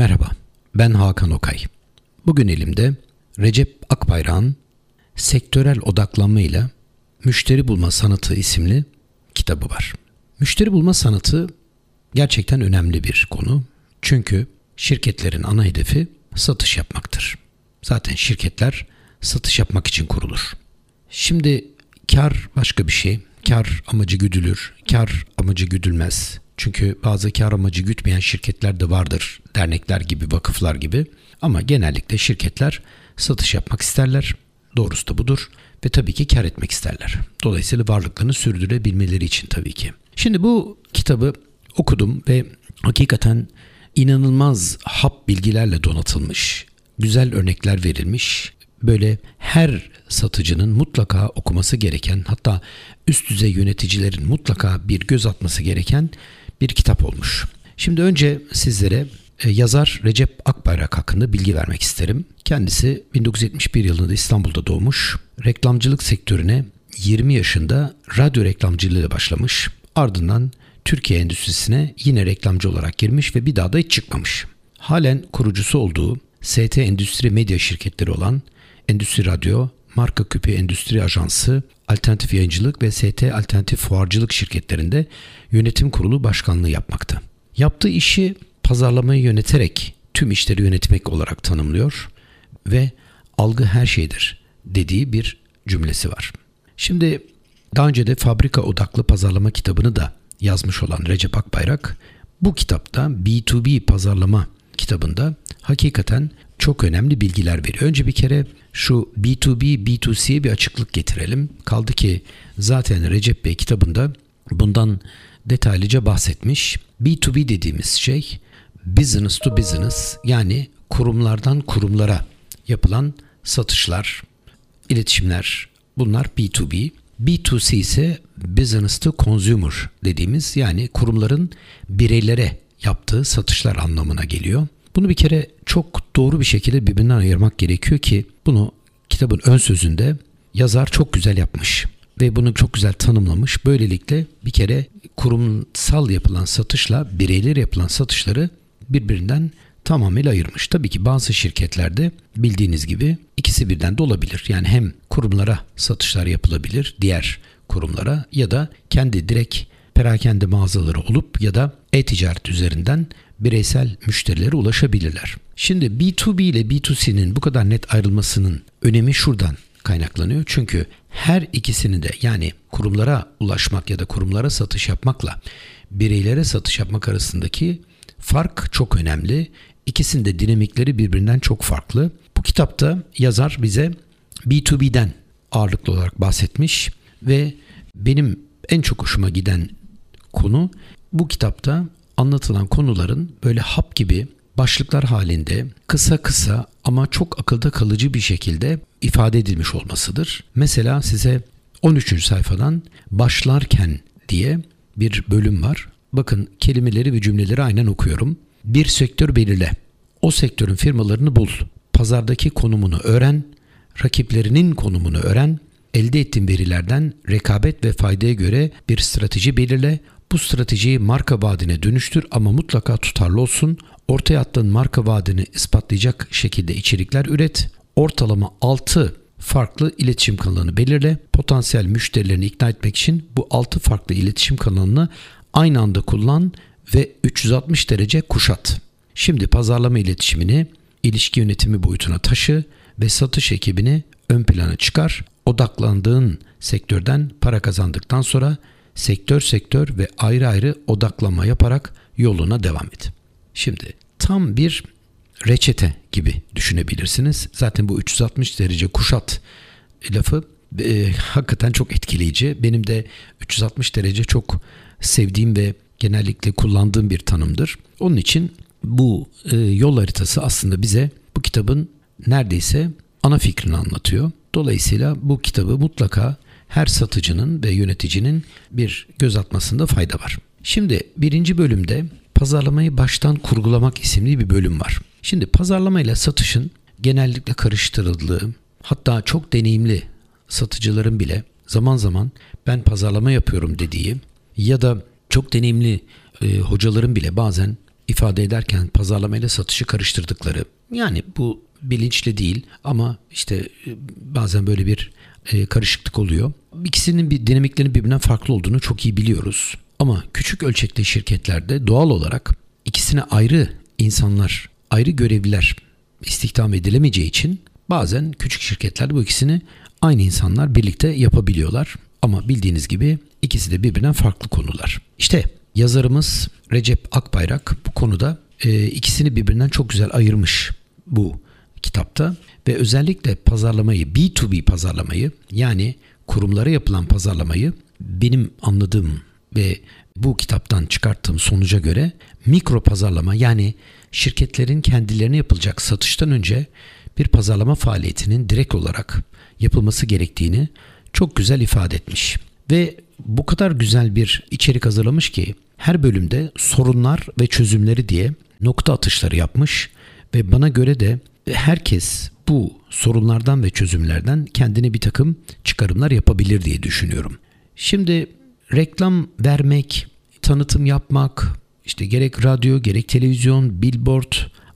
Merhaba, ben Hakan Okay. Bugün elimde Recep Akbayrak'ın Sektörel Odaklanma Müşteri Bulma Sanatı isimli kitabı var. Müşteri bulma sanatı gerçekten önemli bir konu. Çünkü şirketlerin ana hedefi satış yapmaktır. Zaten şirketler satış yapmak için kurulur. Şimdi kar başka bir şey. Kar amacı güdülür, kar amacı güdülmez. Çünkü bazı kar amacı gütmeyen şirketler de vardır. Dernekler gibi, vakıflar gibi. Ama genellikle şirketler satış yapmak isterler. Doğrusu da budur. Ve tabii ki kar etmek isterler. Dolayısıyla varlıklarını sürdürebilmeleri için tabii ki. Şimdi bu kitabı okudum ve hakikaten inanılmaz hap bilgilerle donatılmış, güzel örnekler verilmiş. Böyle her satıcının mutlaka okuması gereken hatta üst düzey yöneticilerin mutlaka bir göz atması gereken bir kitap olmuş. Şimdi önce sizlere e, yazar Recep Akbayrak hakkında bilgi vermek isterim. Kendisi 1971 yılında İstanbul'da doğmuş. Reklamcılık sektörüne 20 yaşında radyo reklamcılığıyla başlamış. Ardından Türkiye endüstrisine yine reklamcı olarak girmiş ve bir daha da hiç çıkmamış. Halen kurucusu olduğu ST Endüstri Medya şirketleri olan Endüstri Radyo, Marka Küpe Endüstri Ajansı, Alternatif Yayıncılık ve ST Alternatif Fuarcılık şirketlerinde yönetim kurulu başkanlığı yapmakta. Yaptığı işi pazarlamayı yöneterek tüm işleri yönetmek olarak tanımlıyor ve algı her şeydir dediği bir cümlesi var. Şimdi daha önce de fabrika odaklı pazarlama kitabını da yazmış olan Recep Akbayrak bu kitapta B2B pazarlama kitabında hakikaten çok önemli bilgiler veriyor. Önce bir kere şu B2B, B2C'ye bir açıklık getirelim. Kaldı ki zaten Recep Bey kitabında bundan detaylıca bahsetmiş. B2B dediğimiz şey business to business yani kurumlardan kurumlara yapılan satışlar, iletişimler bunlar B2B. B2C ise business to consumer dediğimiz yani kurumların bireylere yaptığı satışlar anlamına geliyor. Bunu bir kere çok doğru bir şekilde birbirinden ayırmak gerekiyor ki bunu kitabın ön sözünde yazar çok güzel yapmış ve bunu çok güzel tanımlamış. Böylelikle bir kere kurumsal yapılan satışla bireyler yapılan satışları birbirinden tamamıyla ayırmış. Tabii ki bazı şirketlerde bildiğiniz gibi ikisi birden de olabilir. Yani hem kurumlara satışlar yapılabilir diğer kurumlara ya da kendi direkt perakende mağazaları olup ya da e-ticaret üzerinden bireysel müşterilere ulaşabilirler. Şimdi B2B ile B2C'nin bu kadar net ayrılmasının önemi şuradan kaynaklanıyor. Çünkü her ikisini de yani kurumlara ulaşmak ya da kurumlara satış yapmakla bireylere satış yapmak arasındaki fark çok önemli. İkisinin de dinamikleri birbirinden çok farklı. Bu kitapta yazar bize B2B'den ağırlıklı olarak bahsetmiş ve benim en çok hoşuma giden konu bu kitapta anlatılan konuların böyle hap gibi başlıklar halinde kısa kısa ama çok akılda kalıcı bir şekilde ifade edilmiş olmasıdır. Mesela size 13. sayfadan başlarken diye bir bölüm var. Bakın kelimeleri ve cümleleri aynen okuyorum. Bir sektör belirle. O sektörün firmalarını bul. Pazardaki konumunu öğren. Rakiplerinin konumunu öğren. Elde ettiğin verilerden rekabet ve faydaya göre bir strateji belirle. Bu stratejiyi marka vaadine dönüştür ama mutlaka tutarlı olsun. Ortaya attığın marka vaadini ispatlayacak şekilde içerikler üret. Ortalama 6 farklı iletişim kanalını belirle. Potansiyel müşterilerini ikna etmek için bu 6 farklı iletişim kanalını aynı anda kullan ve 360 derece kuşat. Şimdi pazarlama iletişimini ilişki yönetimi boyutuna taşı ve satış ekibini ön plana çıkar. Odaklandığın sektörden para kazandıktan sonra sektör sektör ve ayrı ayrı odaklanma yaparak yoluna devam et. Şimdi tam bir reçete gibi düşünebilirsiniz. Zaten bu 360 derece kuşat lafı e, hakikaten çok etkileyici. Benim de 360 derece çok sevdiğim ve genellikle kullandığım bir tanımdır. Onun için bu e, yol haritası aslında bize bu kitabın neredeyse ana fikrini anlatıyor. Dolayısıyla bu kitabı mutlaka her satıcının ve yöneticinin bir göz atmasında fayda var. Şimdi birinci bölümde pazarlamayı baştan kurgulamak isimli bir bölüm var. Şimdi pazarlama ile satışın genellikle karıştırıldığı hatta çok deneyimli satıcıların bile zaman zaman ben pazarlama yapıyorum dediği ya da çok deneyimli e, hocaların bile bazen ifade ederken pazarlama ile satışı karıştırdıkları. Yani bu bilinçli değil ama işte e, bazen böyle bir e, karışıklık oluyor. İkisinin bir dinamiklerinin birbirinden farklı olduğunu çok iyi biliyoruz. Ama küçük ölçekli şirketlerde doğal olarak ikisine ayrı insanlar, ayrı görevliler istihdam edilemeyeceği için bazen küçük şirketlerde bu ikisini aynı insanlar birlikte yapabiliyorlar. Ama bildiğiniz gibi ikisi de birbirinden farklı konular. İşte yazarımız Recep Akbayrak bu konuda e, ikisini birbirinden çok güzel ayırmış bu kitapta ve özellikle pazarlamayı B2B pazarlamayı yani kurumlara yapılan pazarlamayı benim anladığım ve bu kitaptan çıkarttığım sonuca göre mikro pazarlama yani şirketlerin kendilerine yapılacak satıştan önce bir pazarlama faaliyetinin direkt olarak yapılması gerektiğini çok güzel ifade etmiş. Ve bu kadar güzel bir içerik hazırlamış ki her bölümde sorunlar ve çözümleri diye nokta atışları yapmış ve bana göre de herkes bu sorunlardan ve çözümlerden kendine bir takım çıkarımlar yapabilir diye düşünüyorum. Şimdi reklam vermek, tanıtım yapmak, işte gerek radyo, gerek televizyon, billboard,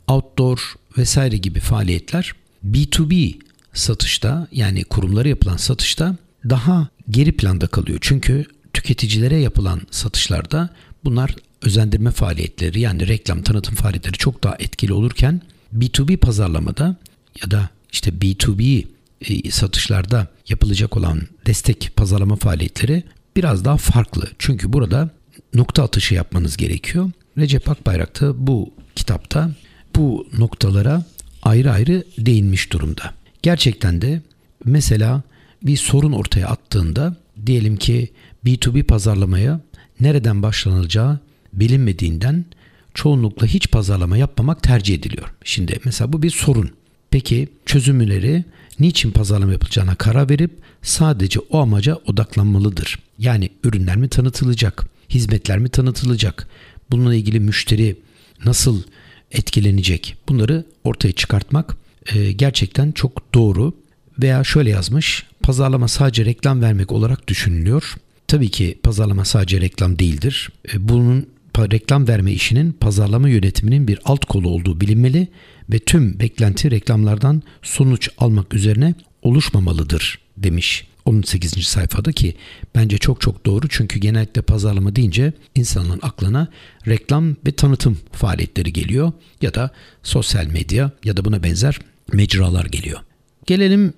outdoor vesaire gibi faaliyetler B2B satışta yani kurumlara yapılan satışta daha geri planda kalıyor. Çünkü tüketicilere yapılan satışlarda bunlar özendirme faaliyetleri yani reklam tanıtım faaliyetleri çok daha etkili olurken B2B pazarlamada ya da işte B2B e, satışlarda yapılacak olan destek pazarlama faaliyetleri biraz daha farklı. Çünkü burada nokta atışı yapmanız gerekiyor. Recep Akbayrak da bu kitapta bu noktalara ayrı ayrı değinmiş durumda. Gerçekten de mesela bir sorun ortaya attığında diyelim ki B2B pazarlamaya nereden başlanılacağı bilinmediğinden çoğunlukla hiç pazarlama yapmamak tercih ediliyor. Şimdi mesela bu bir sorun. Peki çözümleri niçin pazarlama yapılacağına karar verip sadece o amaca odaklanmalıdır. Yani ürünler mi tanıtılacak, hizmetler mi tanıtılacak, bununla ilgili müşteri nasıl etkilenecek bunları ortaya çıkartmak e, gerçekten çok doğru. Veya şöyle yazmış, pazarlama sadece reklam vermek olarak düşünülüyor. Tabii ki pazarlama sadece reklam değildir. E, bunun reklam verme işinin pazarlama yönetiminin bir alt kolu olduğu bilinmeli ve tüm beklenti reklamlardan sonuç almak üzerine oluşmamalıdır demiş 18. sayfada ki bence çok çok doğru çünkü genellikle pazarlama deyince insanların aklına reklam ve tanıtım faaliyetleri geliyor ya da sosyal medya ya da buna benzer mecralar geliyor. Gelelim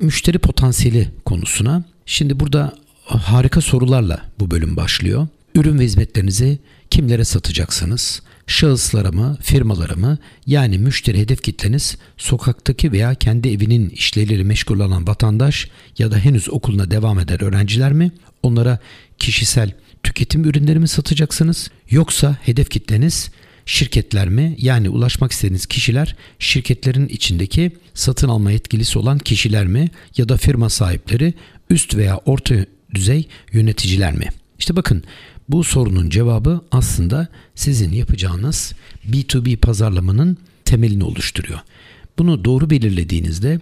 müşteri potansiyeli konusuna. Şimdi burada harika sorularla bu bölüm başlıyor. Ürün ve hizmetlerinizi kimlere satacaksınız? Şahıslara mı, firmalara mı? Yani müşteri hedef kitleniz sokaktaki veya kendi evinin işleriyle meşgul olan vatandaş ya da henüz okuluna devam eden öğrenciler mi? Onlara kişisel tüketim ürünleri mi satacaksınız? Yoksa hedef kitleniz şirketler mi? Yani ulaşmak istediğiniz kişiler şirketlerin içindeki satın alma yetkilisi olan kişiler mi? Ya da firma sahipleri, üst veya orta düzey yöneticiler mi? İşte bakın bu sorunun cevabı aslında sizin yapacağınız B2B pazarlamanın temelini oluşturuyor. Bunu doğru belirlediğinizde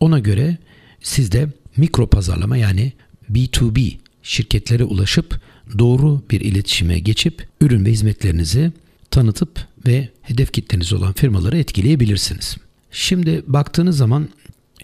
ona göre siz de mikro pazarlama yani B2B şirketlere ulaşıp doğru bir iletişime geçip ürün ve hizmetlerinizi tanıtıp ve hedef kitleniz olan firmaları etkileyebilirsiniz. Şimdi baktığınız zaman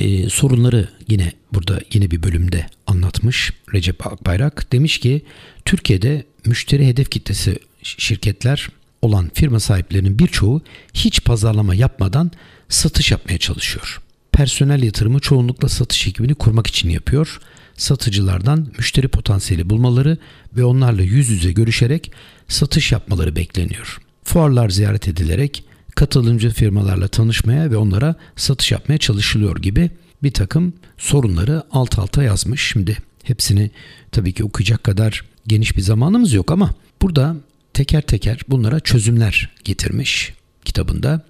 e, sorunları yine burada yine bir bölümde anlatmış Recep Akbayrak. Demiş ki Türkiye'de müşteri hedef kitlesi şirketler olan firma sahiplerinin birçoğu hiç pazarlama yapmadan satış yapmaya çalışıyor. Personel yatırımı çoğunlukla satış ekibini kurmak için yapıyor. Satıcılardan müşteri potansiyeli bulmaları ve onlarla yüz yüze görüşerek satış yapmaları bekleniyor. Fuarlar ziyaret edilerek katılımcı firmalarla tanışmaya ve onlara satış yapmaya çalışılıyor gibi bir takım sorunları alt alta yazmış. Şimdi hepsini tabii ki okuyacak kadar geniş bir zamanımız yok ama burada teker teker bunlara çözümler getirmiş kitabında.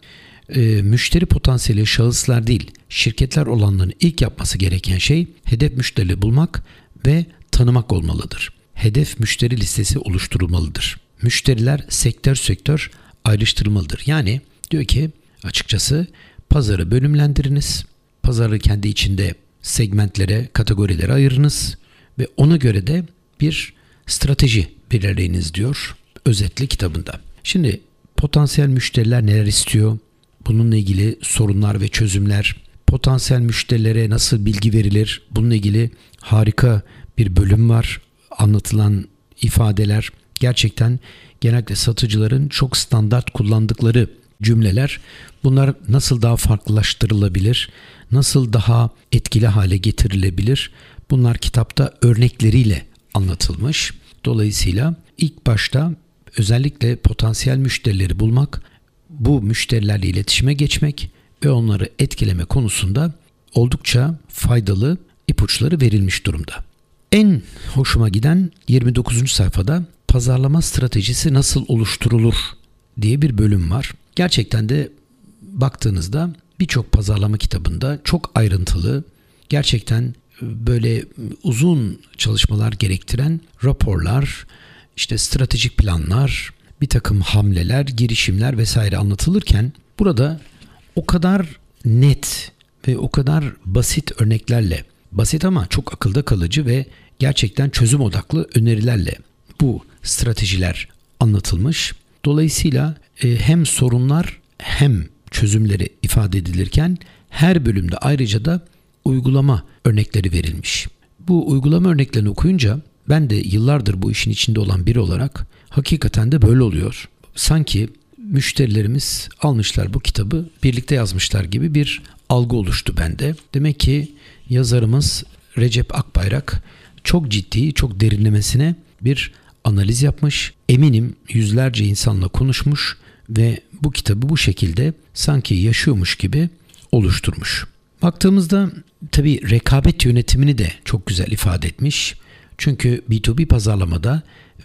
E, müşteri potansiyeli şahıslar değil, şirketler olanların ilk yapması gereken şey hedef müşteri bulmak ve tanımak olmalıdır. Hedef müşteri listesi oluşturulmalıdır. Müşteriler sektör sektör ayrıştırılmalıdır. Yani diyor ki açıkçası pazarı bölümlendiriniz. Pazarı kendi içinde segmentlere, kategorilere ayırınız ve ona göre de bir strateji belirleyiniz diyor özetli kitabında. Şimdi Potansiyel müşteriler neler istiyor? Bununla ilgili sorunlar ve çözümler. Potansiyel müşterilere nasıl bilgi verilir? Bununla ilgili harika bir bölüm var. Anlatılan ifadeler gerçekten genellikle satıcıların çok standart kullandıkları cümleler. Bunlar nasıl daha farklılaştırılabilir? Nasıl daha etkili hale getirilebilir? Bunlar kitapta örnekleriyle anlatılmış. Dolayısıyla ilk başta özellikle potansiyel müşterileri bulmak, bu müşterilerle iletişime geçmek ve onları etkileme konusunda oldukça faydalı ipuçları verilmiş durumda. En hoşuma giden 29. sayfada pazarlama stratejisi nasıl oluşturulur diye bir bölüm var. Gerçekten de baktığınızda birçok pazarlama kitabında çok ayrıntılı, gerçekten böyle uzun çalışmalar gerektiren raporlar, işte stratejik planlar, bir takım hamleler, girişimler vesaire anlatılırken burada o kadar net ve o kadar basit örneklerle, basit ama çok akılda kalıcı ve gerçekten çözüm odaklı önerilerle bu stratejiler anlatılmış. Dolayısıyla e, hem sorunlar hem çözümleri ifade edilirken her bölümde ayrıca da uygulama örnekleri verilmiş. Bu uygulama örneklerini okuyunca ben de yıllardır bu işin içinde olan biri olarak hakikaten de böyle oluyor. Sanki müşterilerimiz almışlar bu kitabı birlikte yazmışlar gibi bir algı oluştu bende. Demek ki yazarımız Recep Akbayrak çok ciddi, çok derinlemesine bir analiz yapmış. Eminim yüzlerce insanla konuşmuş ve bu kitabı bu şekilde sanki yaşıyormuş gibi oluşturmuş. Baktığımızda tabi rekabet yönetimini de çok güzel ifade etmiş. Çünkü B2B pazarlamada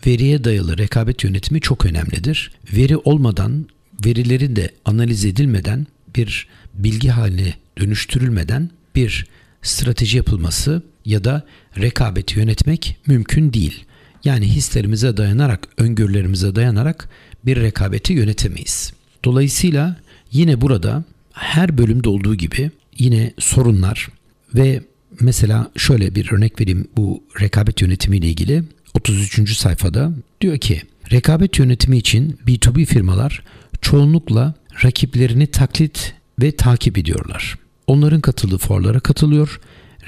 veriye dayalı rekabet yönetimi çok önemlidir. Veri olmadan, verilerin de analiz edilmeden, bir bilgi haline dönüştürülmeden bir strateji yapılması ya da rekabeti yönetmek mümkün değil. Yani hislerimize dayanarak, öngörülerimize dayanarak bir rekabeti yönetemeyiz. Dolayısıyla yine burada her bölümde olduğu gibi yine sorunlar ve mesela şöyle bir örnek vereyim bu rekabet yönetimi ile ilgili 33. sayfada diyor ki rekabet yönetimi için B2B firmalar çoğunlukla rakiplerini taklit ve takip ediyorlar. Onların katıldığı fuarlara katılıyor,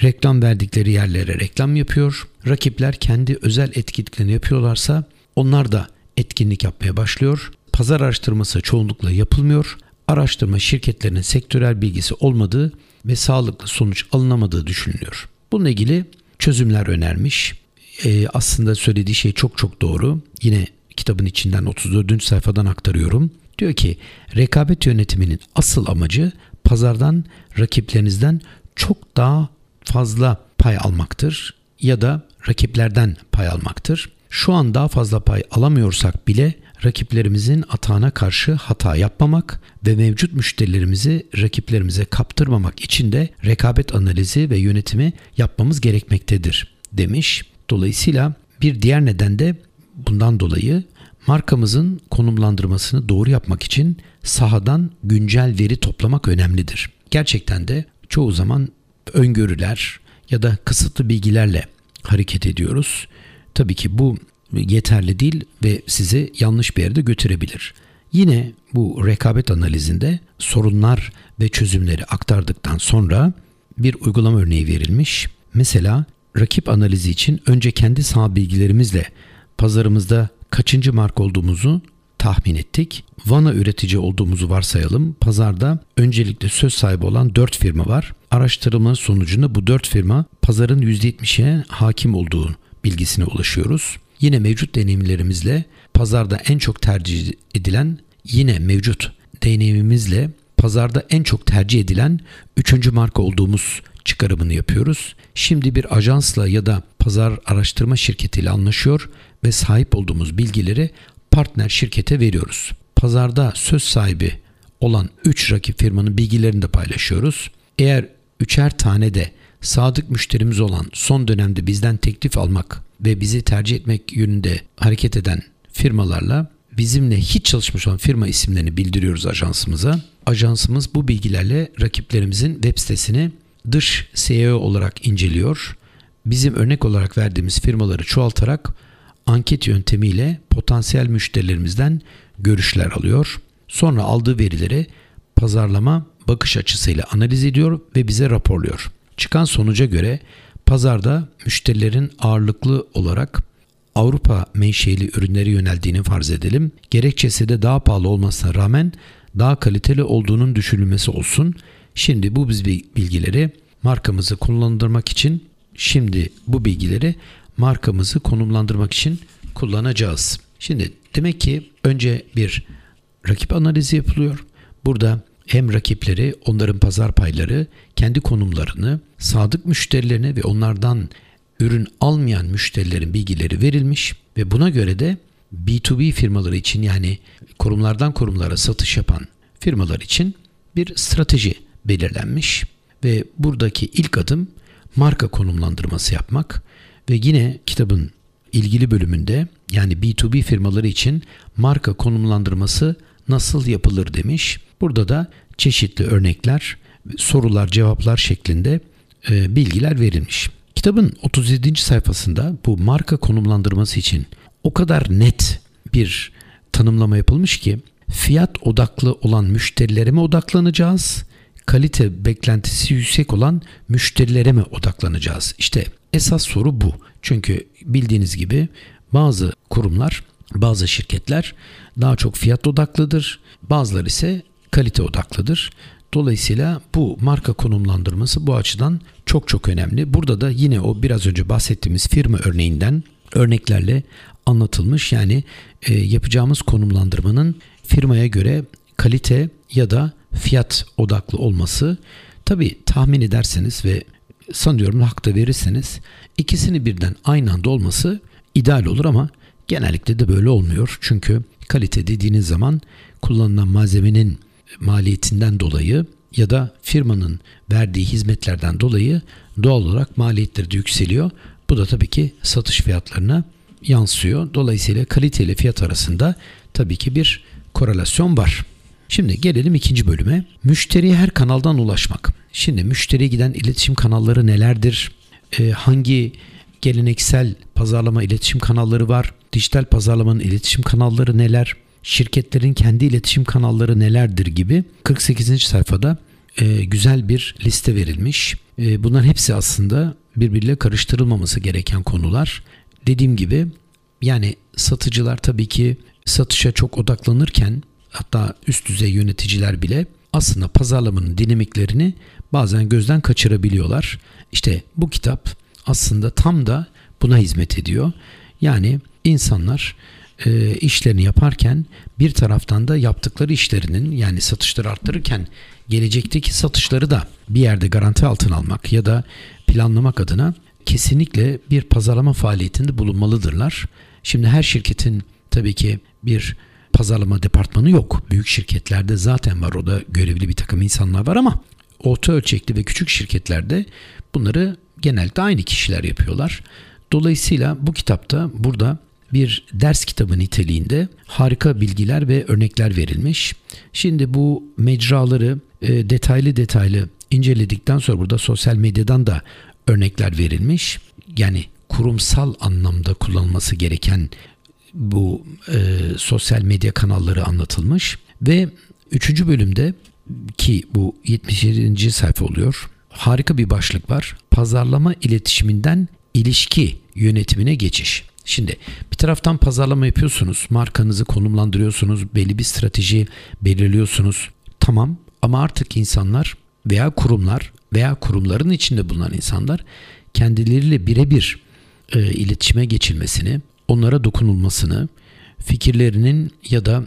reklam verdikleri yerlere reklam yapıyor. Rakipler kendi özel etkinliklerini yapıyorlarsa onlar da etkinlik yapmaya başlıyor. Pazar araştırması çoğunlukla yapılmıyor. Araştırma şirketlerinin sektörel bilgisi olmadığı ve sağlıklı sonuç alınamadığı düşünülüyor. Bununla ilgili çözümler önermiş. Ee, aslında söylediği şey çok çok doğru. Yine kitabın içinden 34. sayfadan aktarıyorum. Diyor ki rekabet yönetiminin asıl amacı pazardan rakiplerinizden çok daha fazla pay almaktır ya da rakiplerden pay almaktır. Şu an daha fazla pay alamıyorsak bile rakiplerimizin atağına karşı hata yapmamak ve mevcut müşterilerimizi rakiplerimize kaptırmamak için de rekabet analizi ve yönetimi yapmamız gerekmektedir demiş. Dolayısıyla bir diğer neden de bundan dolayı markamızın konumlandırmasını doğru yapmak için sahadan güncel veri toplamak önemlidir. Gerçekten de çoğu zaman öngörüler ya da kısıtlı bilgilerle hareket ediyoruz. Tabii ki bu yeterli değil ve sizi yanlış bir yerde götürebilir. Yine bu rekabet analizinde sorunlar ve çözümleri aktardıktan sonra bir uygulama örneği verilmiş. Mesela rakip analizi için önce kendi saha bilgilerimizle pazarımızda kaçıncı marka olduğumuzu tahmin ettik. Vana üretici olduğumuzu varsayalım. Pazarda öncelikle söz sahibi olan 4 firma var. Araştırma sonucunda bu 4 firma pazarın %70'e hakim olduğu bilgisine ulaşıyoruz. Yine mevcut deneyimlerimizle pazarda en çok tercih edilen yine mevcut deneyimimizle pazarda en çok tercih edilen üçüncü marka olduğumuz çıkarımını yapıyoruz. Şimdi bir ajansla ya da pazar araştırma şirketiyle anlaşıyor ve sahip olduğumuz bilgileri partner şirkete veriyoruz. Pazarda söz sahibi olan 3 rakip firmanın bilgilerini de paylaşıyoruz. Eğer üçer tane de sadık müşterimiz olan son dönemde bizden teklif almak ve bizi tercih etmek yönünde hareket eden firmalarla bizimle hiç çalışmış olan firma isimlerini bildiriyoruz ajansımıza. Ajansımız bu bilgilerle rakiplerimizin web sitesini dış SEO olarak inceliyor. Bizim örnek olarak verdiğimiz firmaları çoğaltarak anket yöntemiyle potansiyel müşterilerimizden görüşler alıyor. Sonra aldığı verileri pazarlama bakış açısıyla analiz ediyor ve bize raporluyor. Çıkan sonuca göre pazarda müşterilerin ağırlıklı olarak Avrupa menşeli ürünleri yöneldiğini farz edelim. Gerekçesi de daha pahalı olmasına rağmen daha kaliteli olduğunun düşünülmesi olsun. Şimdi bu biz bilgileri markamızı konumlandırmak için şimdi bu bilgileri markamızı konumlandırmak için kullanacağız. Şimdi demek ki önce bir rakip analizi yapılıyor. Burada hem rakipleri, onların pazar payları, kendi konumlarını, sadık müşterilerine ve onlardan ürün almayan müşterilerin bilgileri verilmiş ve buna göre de B2B firmaları için yani kurumlardan kurumlara satış yapan firmalar için bir strateji belirlenmiş ve buradaki ilk adım marka konumlandırması yapmak ve yine kitabın ilgili bölümünde yani B2B firmaları için marka konumlandırması nasıl yapılır demiş. Burada da çeşitli örnekler, sorular, cevaplar şeklinde e, bilgiler verilmiş. Kitabın 37. sayfasında bu marka konumlandırması için o kadar net bir tanımlama yapılmış ki fiyat odaklı olan müşterilere mi odaklanacağız? Kalite beklentisi yüksek olan müşterilere mi odaklanacağız? İşte esas soru bu. Çünkü bildiğiniz gibi bazı kurumlar, bazı şirketler daha çok fiyat odaklıdır. Bazıları ise kalite odaklıdır. Dolayısıyla bu marka konumlandırması bu açıdan çok çok önemli. Burada da yine o biraz önce bahsettiğimiz firma örneğinden örneklerle anlatılmış. Yani e, yapacağımız konumlandırmanın firmaya göre kalite ya da fiyat odaklı olması tabi tahmin ederseniz ve sanıyorum hakta verirseniz ikisini birden aynı anda olması ideal olur ama genellikle de böyle olmuyor. Çünkü kalite dediğiniz zaman kullanılan malzemenin maliyetinden dolayı ya da firmanın verdiği hizmetlerden dolayı doğal olarak maliyetleri de yükseliyor. Bu da tabii ki satış fiyatlarına yansıyor. Dolayısıyla kalite ile fiyat arasında tabii ki bir korelasyon var. Şimdi gelelim ikinci bölüme. Müşteriye her kanaldan ulaşmak. Şimdi müşteriye giden iletişim kanalları nelerdir? Ee, hangi geleneksel pazarlama iletişim kanalları var? Dijital pazarlamanın iletişim kanalları neler? Şirketlerin kendi iletişim kanalları nelerdir gibi 48. sayfada e, güzel bir liste verilmiş. E, bunların hepsi aslında birbiriyle karıştırılmaması gereken konular. Dediğim gibi yani satıcılar tabii ki satışa çok odaklanırken hatta üst düzey yöneticiler bile aslında pazarlamanın dinamiklerini bazen gözden kaçırabiliyorlar. İşte bu kitap aslında tam da buna hizmet ediyor. Yani insanlar e, işlerini yaparken bir taraftan da yaptıkları işlerinin yani satışları arttırırken gelecekteki satışları da bir yerde garanti altına almak ya da planlamak adına kesinlikle bir pazarlama faaliyetinde bulunmalıdırlar. Şimdi her şirketin tabii ki bir pazarlama departmanı yok. Büyük şirketlerde zaten var o da görevli bir takım insanlar var ama orta ölçekli ve küçük şirketlerde bunları genelde aynı kişiler yapıyorlar. Dolayısıyla bu kitapta burada bir ders kitabı niteliğinde harika bilgiler ve örnekler verilmiş. Şimdi bu mecraları e, detaylı detaylı inceledikten sonra burada sosyal medyadan da örnekler verilmiş. Yani kurumsal anlamda kullanılması gereken bu e, sosyal medya kanalları anlatılmış ve üçüncü bölümde ki bu 77. sayfa oluyor. Harika bir başlık var. Pazarlama iletişiminden ilişki yönetimine geçiş. Şimdi bir taraftan pazarlama yapıyorsunuz, markanızı konumlandırıyorsunuz, belli bir strateji belirliyorsunuz. Tamam ama artık insanlar veya kurumlar veya kurumların içinde bulunan insanlar kendileriyle birebir e, iletişime geçilmesini, onlara dokunulmasını, fikirlerinin ya da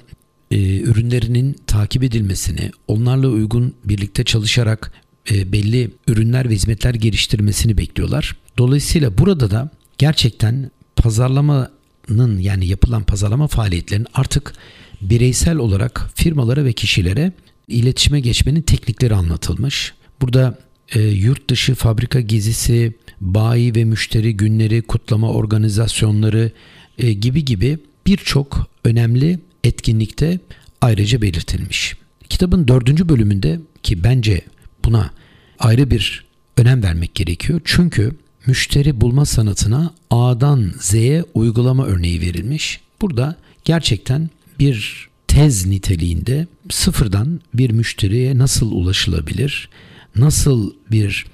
e, ürünlerinin takip edilmesini, onlarla uygun birlikte çalışarak e, belli ürünler ve hizmetler geliştirmesini bekliyorlar. Dolayısıyla burada da gerçekten pazarlamanın yani yapılan pazarlama faaliyetlerinin artık bireysel olarak firmalara ve kişilere iletişime geçmenin teknikleri anlatılmış. Burada e, yurt dışı fabrika gezisi, bayi ve müşteri günleri, kutlama organizasyonları e, gibi gibi birçok önemli etkinlikte ayrıca belirtilmiş. Kitabın dördüncü bölümünde ki bence buna ayrı bir önem vermek gerekiyor. Çünkü müşteri bulma sanatına A'dan Z'ye uygulama örneği verilmiş. Burada gerçekten bir tez niteliğinde sıfırdan bir müşteriye nasıl ulaşılabilir? Nasıl bir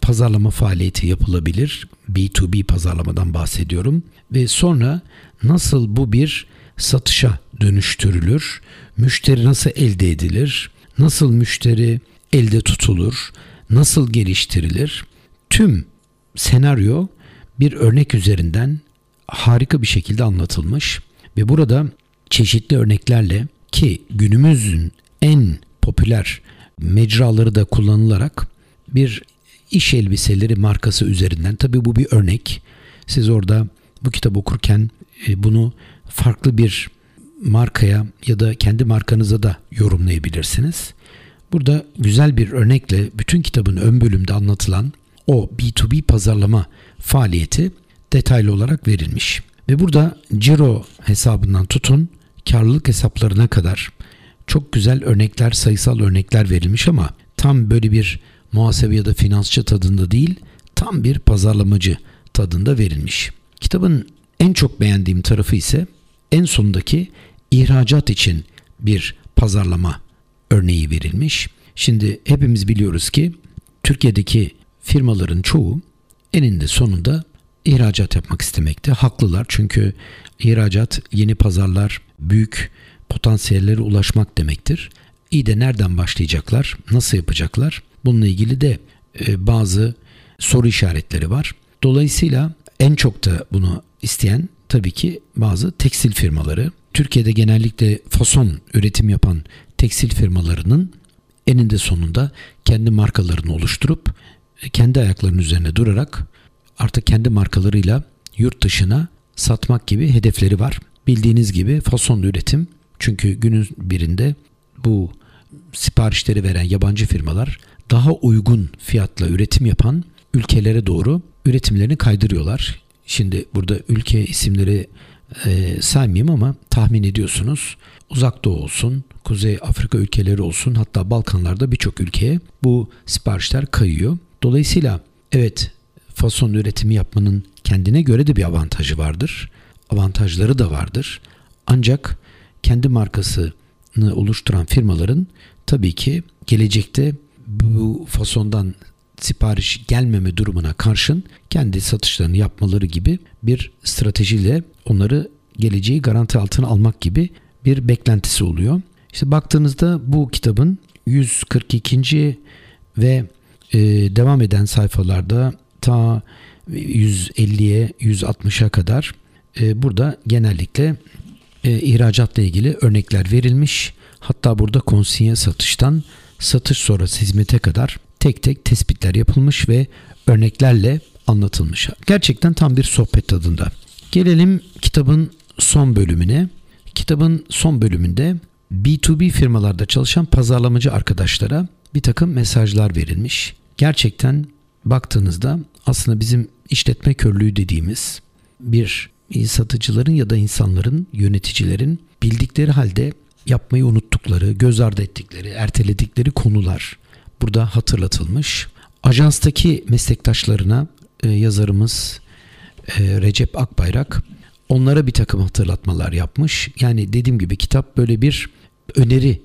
pazarlama faaliyeti yapılabilir? B2B pazarlamadan bahsediyorum ve sonra nasıl bu bir satışa dönüştürülür? Müşteri nasıl elde edilir? Nasıl müşteri elde tutulur? Nasıl geliştirilir? Tüm senaryo bir örnek üzerinden harika bir şekilde anlatılmış ve burada çeşitli örneklerle ki günümüzün en popüler mecraları da kullanılarak bir iş elbiseleri markası üzerinden tabi bu bir örnek. Siz orada bu kitap okurken e, bunu farklı bir markaya ya da kendi markanıza da yorumlayabilirsiniz. Burada güzel bir örnekle bütün kitabın ön bölümde anlatılan o B2B pazarlama faaliyeti detaylı olarak verilmiş. Ve burada ciro hesabından tutun karlılık hesaplarına kadar çok güzel örnekler, sayısal örnekler verilmiş ama tam böyle bir muhasebe ya da finansçı tadında değil, tam bir pazarlamacı tadında verilmiş. Kitabın en çok beğendiğim tarafı ise en sondaki ihracat için bir pazarlama örneği verilmiş. Şimdi hepimiz biliyoruz ki Türkiye'deki firmaların çoğu eninde sonunda ihracat yapmak istemekte. Haklılar çünkü ihracat yeni pazarlar, büyük potansiyellere ulaşmak demektir. İyi de nereden başlayacaklar? Nasıl yapacaklar? Bununla ilgili de e, bazı soru işaretleri var. Dolayısıyla en çok da bunu isteyen tabii ki bazı tekstil firmaları. Türkiye'de genellikle fason üretim yapan tekstil firmalarının eninde sonunda kendi markalarını oluşturup kendi ayaklarının üzerine durarak artık kendi markalarıyla yurt dışına satmak gibi hedefleri var. Bildiğiniz gibi fason üretim çünkü günün birinde bu siparişleri veren yabancı firmalar daha uygun fiyatla üretim yapan ülkelere doğru üretimlerini kaydırıyorlar. Şimdi burada ülke isimleri e, saymayayım ama tahmin ediyorsunuz. Uzak Doğu olsun, Kuzey Afrika ülkeleri olsun hatta Balkanlarda birçok ülkeye bu siparişler kayıyor. Dolayısıyla evet fason üretimi yapmanın kendine göre de bir avantajı vardır. Avantajları da vardır. Ancak kendi markasını oluşturan firmaların tabii ki gelecekte bu fasondan sipariş gelmeme durumuna karşın kendi satışlarını yapmaları gibi bir stratejiyle onları geleceği garanti altına almak gibi bir beklentisi oluyor. İşte baktığınızda bu kitabın 142. ve e, devam eden sayfalarda ta 150'ye 160'a kadar e, burada genellikle e, ihracatla ilgili örnekler verilmiş. Hatta burada konsinye satıştan satış sonrası hizmete kadar tek tek tespitler yapılmış ve örneklerle anlatılmış. Gerçekten tam bir sohbet tadında. Gelelim kitabın son bölümüne. Kitabın son bölümünde B2B firmalarda çalışan pazarlamacı arkadaşlara bir takım mesajlar verilmiş. Gerçekten baktığınızda aslında bizim işletme körlüğü dediğimiz bir satıcıların ya da insanların, yöneticilerin bildikleri halde yapmayı unuttukları, göz ardı ettikleri, erteledikleri konular burada hatırlatılmış. Ajanstaki meslektaşlarına e, yazarımız e, Recep Akbayrak onlara bir takım hatırlatmalar yapmış. Yani dediğim gibi kitap böyle bir öneri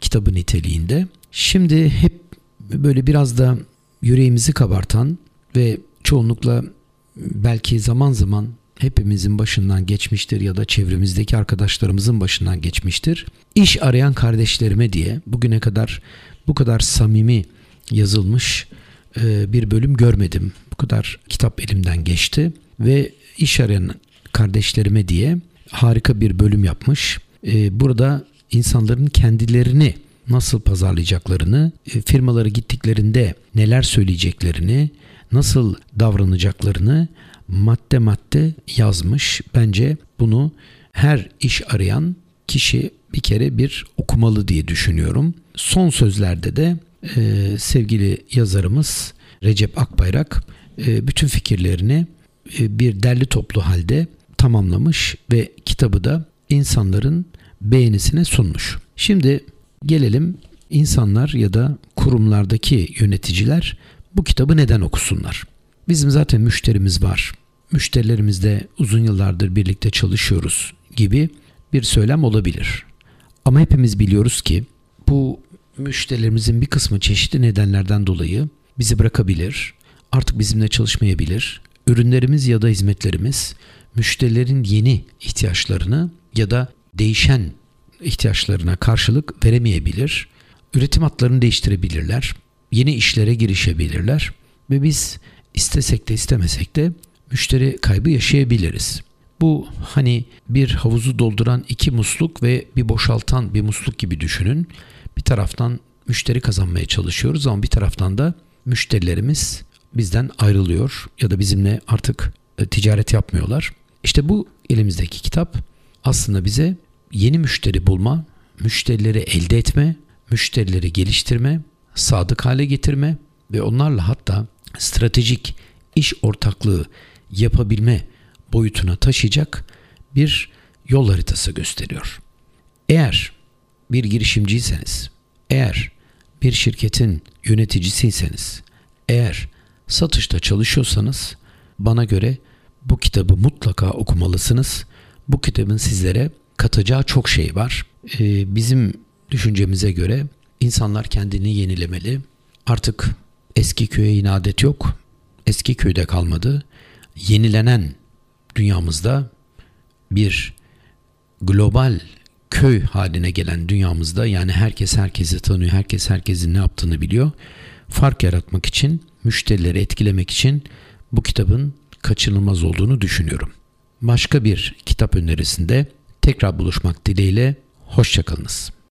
kitabı niteliğinde. Şimdi hep böyle biraz da yüreğimizi kabartan ve çoğunlukla belki zaman zaman hepimizin başından geçmiştir ya da çevremizdeki arkadaşlarımızın başından geçmiştir. İş arayan kardeşlerime diye bugüne kadar bu kadar samimi yazılmış e, bir bölüm görmedim. Bu kadar kitap elimden geçti ve iş arayan kardeşlerime diye harika bir bölüm yapmış. E, burada insanların kendilerini nasıl pazarlayacaklarını, e, firmaları gittiklerinde neler söyleyeceklerini, nasıl davranacaklarını madde madde yazmış. Bence bunu her iş arayan kişi bir kere bir okumalı diye düşünüyorum. Son sözlerde de e, sevgili yazarımız Recep Akbayrak e, bütün fikirlerini e, bir derli toplu halde tamamlamış ve kitabı da insanların beğenisine sunmuş. Şimdi gelelim insanlar ya da kurumlardaki yöneticiler bu kitabı neden okusunlar? Bizim zaten müşterimiz var. Müşterilerimizle uzun yıllardır birlikte çalışıyoruz gibi bir söylem olabilir. Ama hepimiz biliyoruz ki bu müşterilerimizin bir kısmı çeşitli nedenlerden dolayı bizi bırakabilir, artık bizimle çalışmayabilir. Ürünlerimiz ya da hizmetlerimiz müşterilerin yeni ihtiyaçlarını ya da değişen ihtiyaçlarına karşılık veremeyebilir. Üretim hatlarını değiştirebilirler. Yeni işlere girişebilirler ve biz istesek de istemesek de müşteri kaybı yaşayabiliriz. Bu hani bir havuzu dolduran iki musluk ve bir boşaltan bir musluk gibi düşünün. Bir taraftan müşteri kazanmaya çalışıyoruz ama bir taraftan da müşterilerimiz bizden ayrılıyor ya da bizimle artık e, ticaret yapmıyorlar. İşte bu elimizdeki kitap aslında bize yeni müşteri bulma, müşterileri elde etme, müşterileri geliştirme, sadık hale getirme ve onlarla hatta stratejik iş ortaklığı yapabilme boyutuna taşıyacak bir yol haritası gösteriyor. Eğer bir girişimciyseniz, eğer bir şirketin yöneticisiyseniz, eğer satışta çalışıyorsanız bana göre bu kitabı mutlaka okumalısınız. Bu kitabın sizlere katacağı çok şey var. Ee, bizim düşüncemize göre insanlar kendini yenilemeli. Artık eski köye inadet yok. Eski köyde kalmadı. Yenilenen dünyamızda bir global köy haline gelen dünyamızda yani herkes herkesi tanıyor, herkes herkesin ne yaptığını biliyor. Fark yaratmak için, müşterileri etkilemek için bu kitabın kaçınılmaz olduğunu düşünüyorum. Başka bir kitap önerisinde tekrar buluşmak dileğiyle hoşçakalınız.